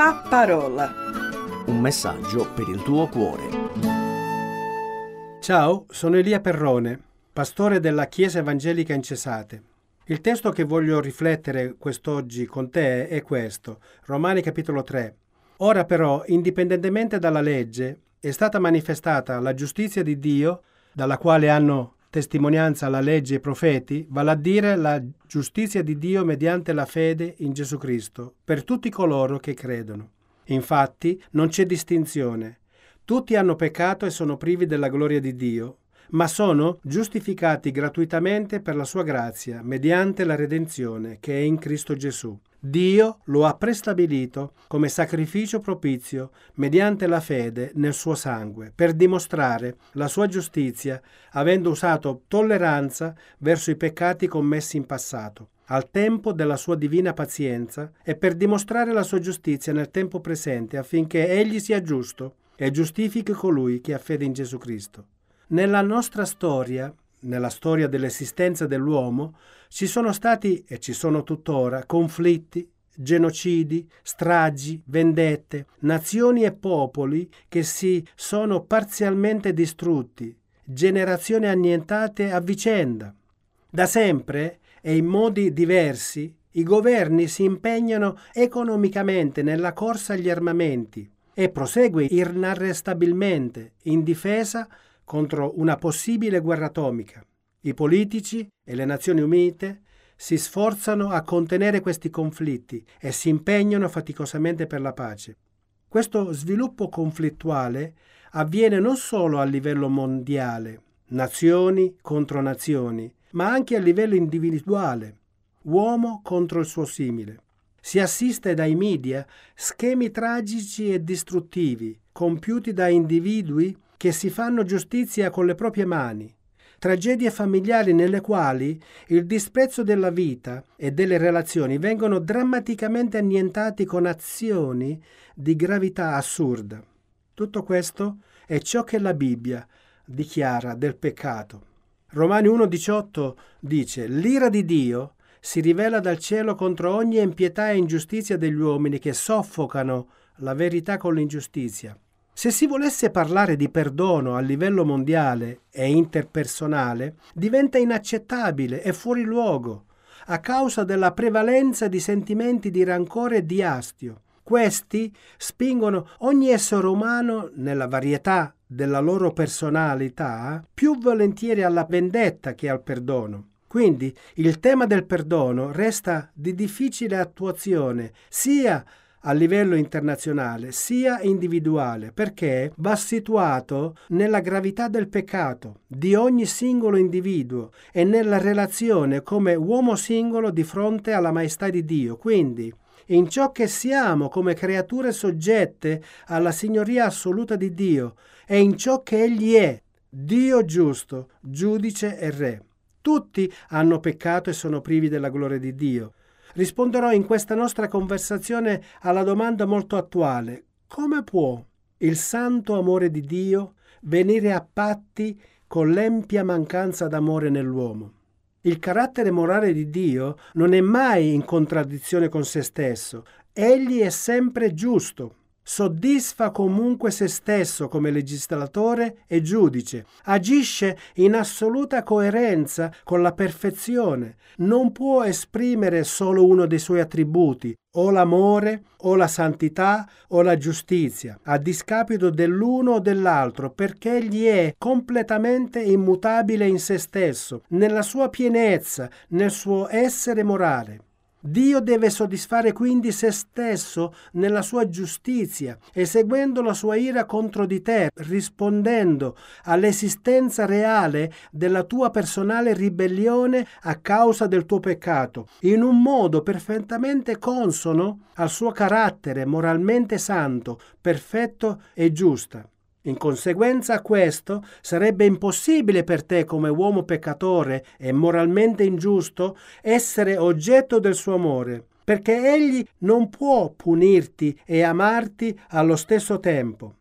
La parola. Un messaggio per il tuo cuore. Ciao, sono Elia Perrone, pastore della Chiesa Evangelica in Cesate. Il testo che voglio riflettere quest'oggi con te è questo, Romani capitolo 3. Ora però, indipendentemente dalla legge, è stata manifestata la giustizia di Dio, dalla quale hanno testimonianza la legge e i profeti, vale a dire la giustizia di Dio mediante la fede in Gesù Cristo, per tutti coloro che credono. Infatti non c'è distinzione. Tutti hanno peccato e sono privi della gloria di Dio, ma sono giustificati gratuitamente per la sua grazia, mediante la redenzione che è in Cristo Gesù. Dio lo ha prestabilito come sacrificio propizio mediante la fede nel suo sangue, per dimostrare la sua giustizia, avendo usato tolleranza verso i peccati commessi in passato, al tempo della sua divina pazienza, e per dimostrare la sua giustizia nel tempo presente, affinché egli sia giusto e giustifichi colui che ha fede in Gesù Cristo. Nella nostra storia nella storia dell'esistenza dell'uomo ci sono stati e ci sono tuttora conflitti, genocidi, stragi, vendette, nazioni e popoli che si sono parzialmente distrutti, generazioni annientate a vicenda. Da sempre e in modi diversi i governi si impegnano economicamente nella corsa agli armamenti e prosegue inarrestabilmente in difesa contro una possibile guerra atomica. I politici e le Nazioni Unite si sforzano a contenere questi conflitti e si impegnano faticosamente per la pace. Questo sviluppo conflittuale avviene non solo a livello mondiale, nazioni contro nazioni, ma anche a livello individuale, uomo contro il suo simile. Si assiste dai media schemi tragici e distruttivi compiuti da individui che si fanno giustizia con le proprie mani, tragedie familiari nelle quali il disprezzo della vita e delle relazioni vengono drammaticamente annientati con azioni di gravità assurda. Tutto questo è ciò che la Bibbia dichiara del peccato. Romani 1,18 dice: L'ira di Dio si rivela dal cielo contro ogni impietà e ingiustizia degli uomini che soffocano la verità con l'ingiustizia. Se si volesse parlare di perdono a livello mondiale e interpersonale, diventa inaccettabile e fuori luogo, a causa della prevalenza di sentimenti di rancore e di astio. Questi spingono ogni essere umano, nella varietà della loro personalità, più volentieri alla vendetta che al perdono. Quindi il tema del perdono resta di difficile attuazione sia a livello internazionale sia individuale perché va situato nella gravità del peccato di ogni singolo individuo e nella relazione come uomo singolo di fronte alla maestà di Dio. Quindi in ciò che siamo come creature soggette alla signoria assoluta di Dio e in ciò che Egli è, Dio giusto, giudice e re. Tutti hanno peccato e sono privi della gloria di Dio. Risponderò in questa nostra conversazione alla domanda molto attuale. Come può il santo amore di Dio venire a patti con l'empia mancanza d'amore nell'uomo? Il carattere morale di Dio non è mai in contraddizione con se stesso. Egli è sempre giusto soddisfa comunque se stesso come legislatore e giudice, agisce in assoluta coerenza con la perfezione, non può esprimere solo uno dei suoi attributi, o l'amore, o la santità, o la giustizia, a discapito dell'uno o dell'altro, perché egli è completamente immutabile in se stesso, nella sua pienezza, nel suo essere morale. Dio deve soddisfare quindi se stesso nella sua giustizia, eseguendo la sua ira contro di te, rispondendo all'esistenza reale della tua personale ribellione a causa del tuo peccato, in un modo perfettamente consono al suo carattere moralmente santo, perfetto e giusto. In conseguenza a questo, sarebbe impossibile per te come uomo peccatore e moralmente ingiusto essere oggetto del suo amore, perché egli non può punirti e amarti allo stesso tempo.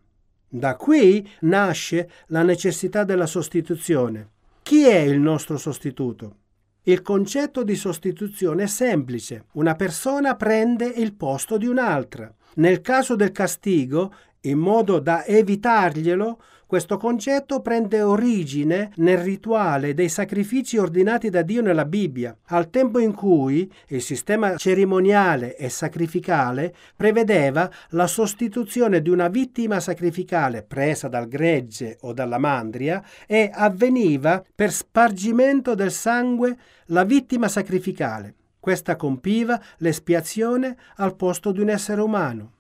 Da qui nasce la necessità della sostituzione. Chi è il nostro sostituto? Il concetto di sostituzione è semplice. Una persona prende il posto di un'altra. Nel caso del castigo, in modo da evitarglielo, questo concetto prende origine nel rituale dei sacrifici ordinati da Dio nella Bibbia, al tempo in cui il sistema cerimoniale e sacrificale prevedeva la sostituzione di una vittima sacrificale presa dal gregge o dalla mandria e avveniva per spargimento del sangue la vittima sacrificale. Questa compiva l'espiazione al posto di un essere umano.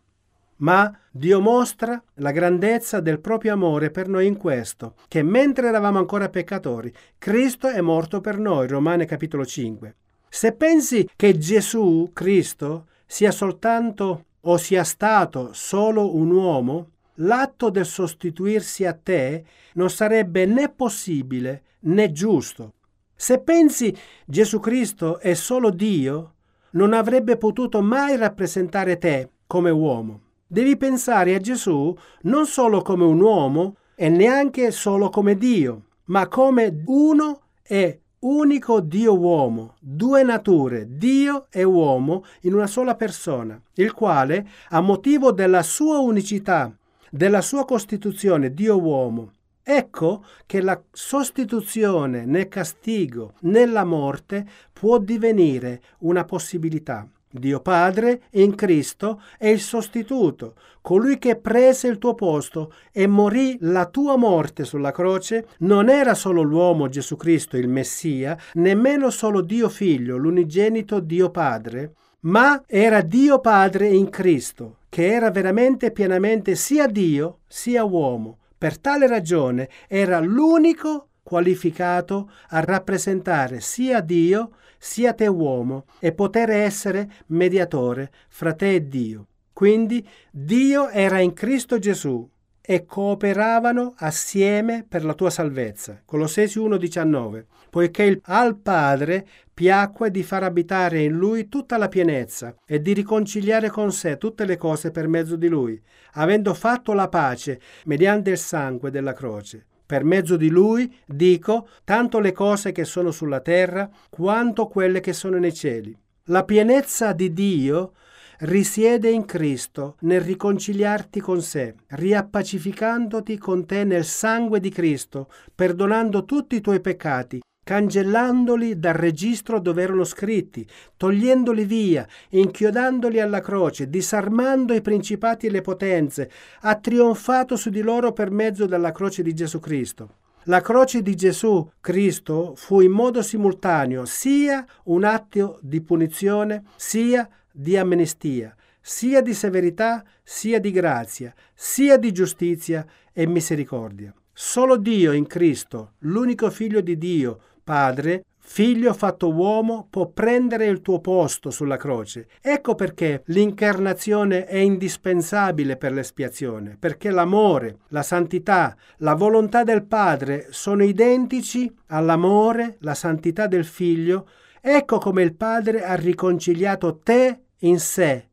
Ma Dio mostra la grandezza del proprio amore per noi in questo, che mentre eravamo ancora peccatori, Cristo è morto per noi, Romane capitolo 5. Se pensi che Gesù, Cristo, sia soltanto o sia stato solo un uomo, l'atto del sostituirsi a te non sarebbe né possibile né giusto. Se pensi Gesù Cristo è solo Dio, non avrebbe potuto mai rappresentare te come uomo. Devi pensare a Gesù non solo come un uomo e neanche solo come Dio, ma come uno e unico Dio uomo, due nature, Dio e uomo in una sola persona, il quale, a motivo della sua unicità, della sua costituzione Dio uomo, ecco che la sostituzione nel castigo, nella morte, può divenire una possibilità. Dio Padre in Cristo è il sostituto, colui che prese il tuo posto e morì la tua morte sulla croce, non era solo l'uomo Gesù Cristo, il Messia, nemmeno solo Dio Figlio, l'unigenito Dio Padre, ma era Dio Padre in Cristo, che era veramente pienamente sia Dio sia uomo. Per tale ragione era l'unico qualificato a rappresentare sia Dio sia te uomo e poter essere mediatore fra te e Dio. Quindi Dio era in Cristo Gesù e cooperavano assieme per la tua salvezza. Colossesi 1:19. Poiché al Padre piacque di far abitare in lui tutta la pienezza e di riconciliare con sé tutte le cose per mezzo di lui, avendo fatto la pace mediante il sangue della croce per mezzo di lui, dico, tanto le cose che sono sulla terra quanto quelle che sono nei cieli. La pienezza di Dio risiede in Cristo nel riconciliarti con sé, riappacificandoti con te nel sangue di Cristo, perdonando tutti i tuoi peccati cancellandoli dal registro dove erano scritti, togliendoli via, inchiodandoli alla croce, disarmando i principati e le potenze, ha trionfato su di loro per mezzo della croce di Gesù Cristo. La croce di Gesù Cristo fu in modo simultaneo sia un atto di punizione, sia di amnistia, sia di severità, sia di grazia, sia di giustizia e misericordia. Solo Dio in Cristo, l'unico figlio di Dio, Padre, Figlio fatto uomo può prendere il tuo posto sulla croce. Ecco perché l'incarnazione è indispensabile per l'espiazione, perché l'amore, la santità, la volontà del Padre sono identici all'amore, la santità del Figlio. Ecco come il Padre ha riconciliato te in sé,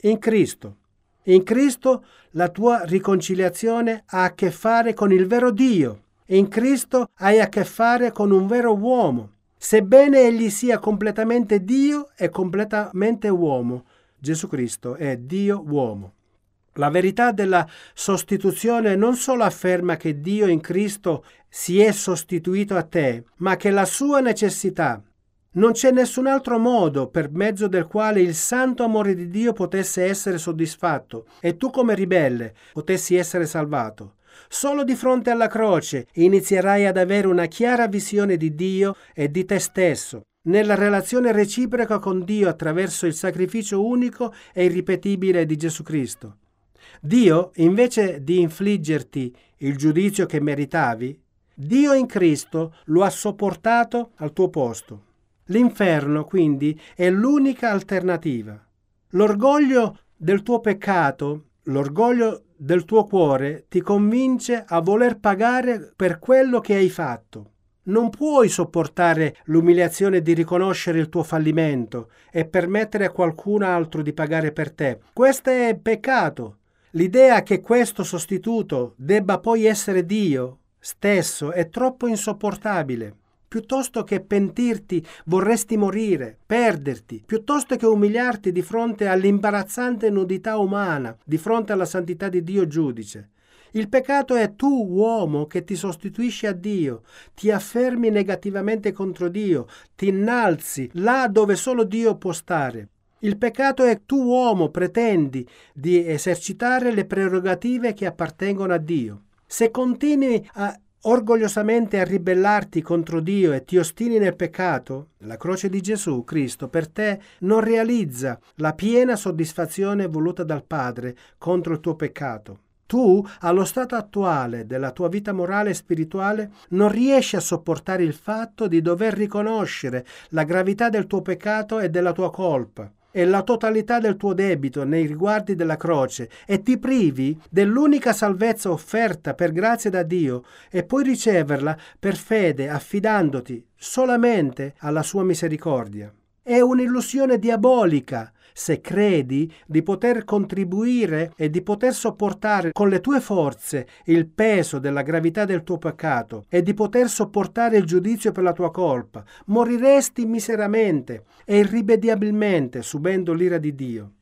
in Cristo. In Cristo la tua riconciliazione ha a che fare con il vero Dio in Cristo hai a che fare con un vero uomo. Sebbene egli sia completamente Dio e completamente uomo, Gesù Cristo è Dio uomo. La verità della sostituzione non solo afferma che Dio in Cristo si è sostituito a te, ma che la sua necessità. Non c'è nessun altro modo per mezzo del quale il santo amore di Dio potesse essere soddisfatto e tu come ribelle potessi essere salvato. Solo di fronte alla croce inizierai ad avere una chiara visione di Dio e di te stesso, nella relazione reciproca con Dio attraverso il sacrificio unico e irripetibile di Gesù Cristo. Dio, invece di infliggerti il giudizio che meritavi, Dio in Cristo lo ha sopportato al tuo posto. L'inferno, quindi, è l'unica alternativa. L'orgoglio del tuo peccato, l'orgoglio del tuo cuore ti convince a voler pagare per quello che hai fatto. Non puoi sopportare l'umiliazione di riconoscere il tuo fallimento e permettere a qualcun altro di pagare per te. Questo è peccato. L'idea che questo sostituto debba poi essere Dio stesso è troppo insopportabile. Piuttosto che pentirti, vorresti morire, perderti, piuttosto che umiliarti di fronte all'imbarazzante nudità umana, di fronte alla santità di Dio giudice. Il peccato è tu, uomo, che ti sostituisci a Dio, ti affermi negativamente contro Dio, ti innalzi là dove solo Dio può stare. Il peccato è tu, uomo, pretendi di esercitare le prerogative che appartengono a Dio. Se continui a orgogliosamente a ribellarti contro Dio e ti ostini nel peccato, la croce di Gesù Cristo per te non realizza la piena soddisfazione voluta dal Padre contro il tuo peccato. Tu, allo stato attuale della tua vita morale e spirituale, non riesci a sopportare il fatto di dover riconoscere la gravità del tuo peccato e della tua colpa e la totalità del tuo debito nei riguardi della croce e ti privi dell'unica salvezza offerta per grazia da Dio e puoi riceverla per fede affidandoti solamente alla sua misericordia. È un'illusione diabolica se credi di poter contribuire e di poter sopportare con le tue forze il peso della gravità del tuo peccato e di poter sopportare il giudizio per la tua colpa, moriresti miseramente e irrimediabilmente subendo l'ira di Dio.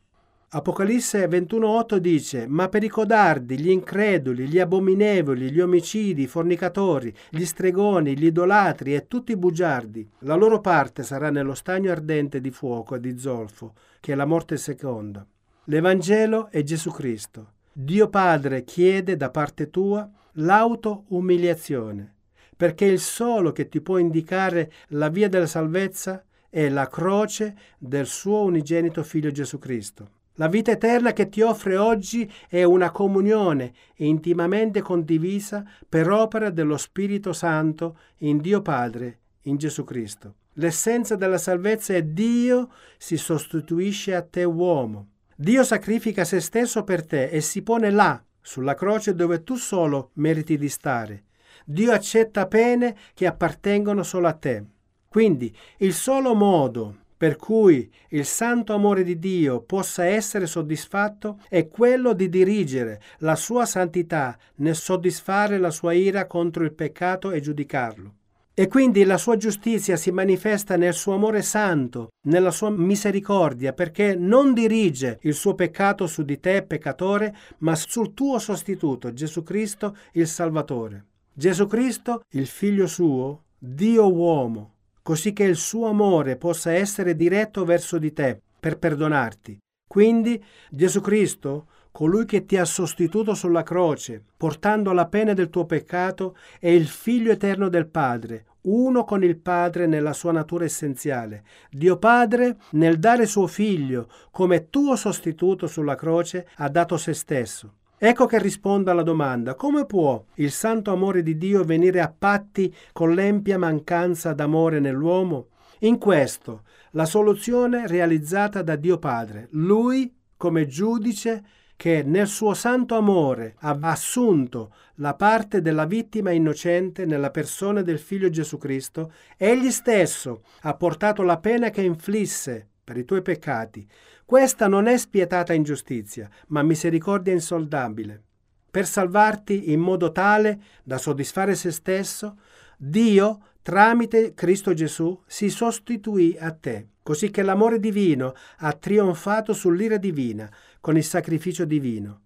Apocalisse 21.8 dice, ma per i codardi, gli increduli, gli abominevoli, gli omicidi, i fornicatori, gli stregoni, gli idolatri e tutti i bugiardi, la loro parte sarà nello stagno ardente di fuoco e di zolfo, che è la morte seconda. L'Evangelo è Gesù Cristo. Dio Padre chiede da parte tua l'auto-umiliazione, perché il solo che ti può indicare la via della salvezza è la croce del suo unigenito Figlio Gesù Cristo. La vita eterna che ti offre oggi è una comunione intimamente condivisa per opera dello Spirito Santo in Dio Padre, in Gesù Cristo. L'essenza della salvezza è Dio si sostituisce a te uomo. Dio sacrifica se stesso per te e si pone là, sulla croce dove tu solo meriti di stare. Dio accetta pene che appartengono solo a te. Quindi il solo modo per cui il santo amore di Dio possa essere soddisfatto è quello di dirigere la sua santità nel soddisfare la sua ira contro il peccato e giudicarlo. E quindi la sua giustizia si manifesta nel suo amore santo, nella sua misericordia, perché non dirige il suo peccato su di te, peccatore, ma sul tuo sostituto, Gesù Cristo, il Salvatore. Gesù Cristo, il Figlio suo, Dio uomo, così che il suo amore possa essere diretto verso di te per perdonarti. Quindi Gesù Cristo, colui che ti ha sostituto sulla croce, portando la pena del tuo peccato, è il Figlio eterno del Padre, uno con il Padre nella sua natura essenziale. Dio Padre, nel dare suo Figlio come tuo sostituto sulla croce, ha dato se stesso. Ecco che rispondo alla domanda, come può il santo amore di Dio venire a patti con l'empia mancanza d'amore nell'uomo? In questo, la soluzione realizzata da Dio Padre, Lui come giudice che nel suo santo amore ha assunto la parte della vittima innocente nella persona del Figlio Gesù Cristo, egli stesso ha portato la pena che inflisse per i tuoi peccati, questa non è spietata ingiustizia, ma misericordia insoldabile. Per salvarti in modo tale da soddisfare se stesso, Dio, tramite Cristo Gesù, si sostituì a te, così che l'amore divino ha trionfato sull'ira divina con il sacrificio divino.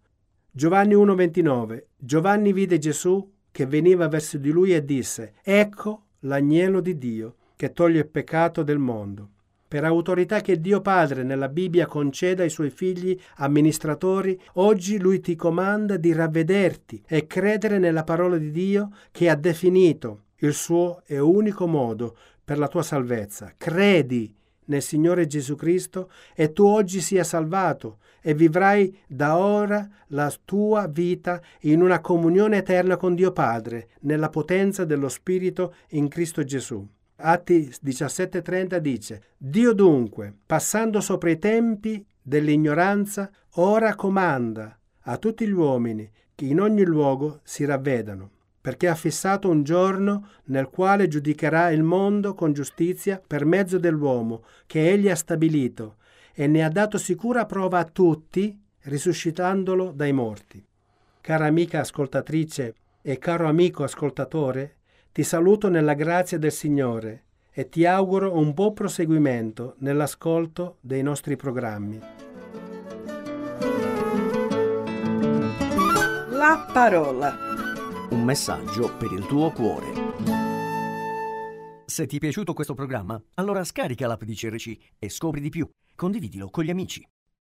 Giovanni 1:29 Giovanni vide Gesù che veniva verso di lui e disse, Ecco l'agnello di Dio che toglie il peccato del mondo per autorità che Dio Padre nella Bibbia conceda ai suoi figli amministratori, oggi Lui ti comanda di ravvederti e credere nella parola di Dio che ha definito il suo e unico modo per la tua salvezza. Credi nel Signore Gesù Cristo e tu oggi sia salvato e vivrai da ora la tua vita in una comunione eterna con Dio Padre, nella potenza dello Spirito in Cristo Gesù. Atti 17:30 dice, Dio dunque, passando sopra i tempi dell'ignoranza, ora comanda a tutti gli uomini che in ogni luogo si ravvedano, perché ha fissato un giorno nel quale giudicherà il mondo con giustizia per mezzo dell'uomo che egli ha stabilito e ne ha dato sicura prova a tutti, risuscitandolo dai morti. Cara amica ascoltatrice e caro amico ascoltatore, Ti saluto nella grazia del Signore e ti auguro un buon proseguimento nell'ascolto dei nostri programmi. La parola. Un messaggio per il tuo cuore. Se ti è piaciuto questo programma, allora scarica l'app di CRC e scopri di più. Condividilo con gli amici.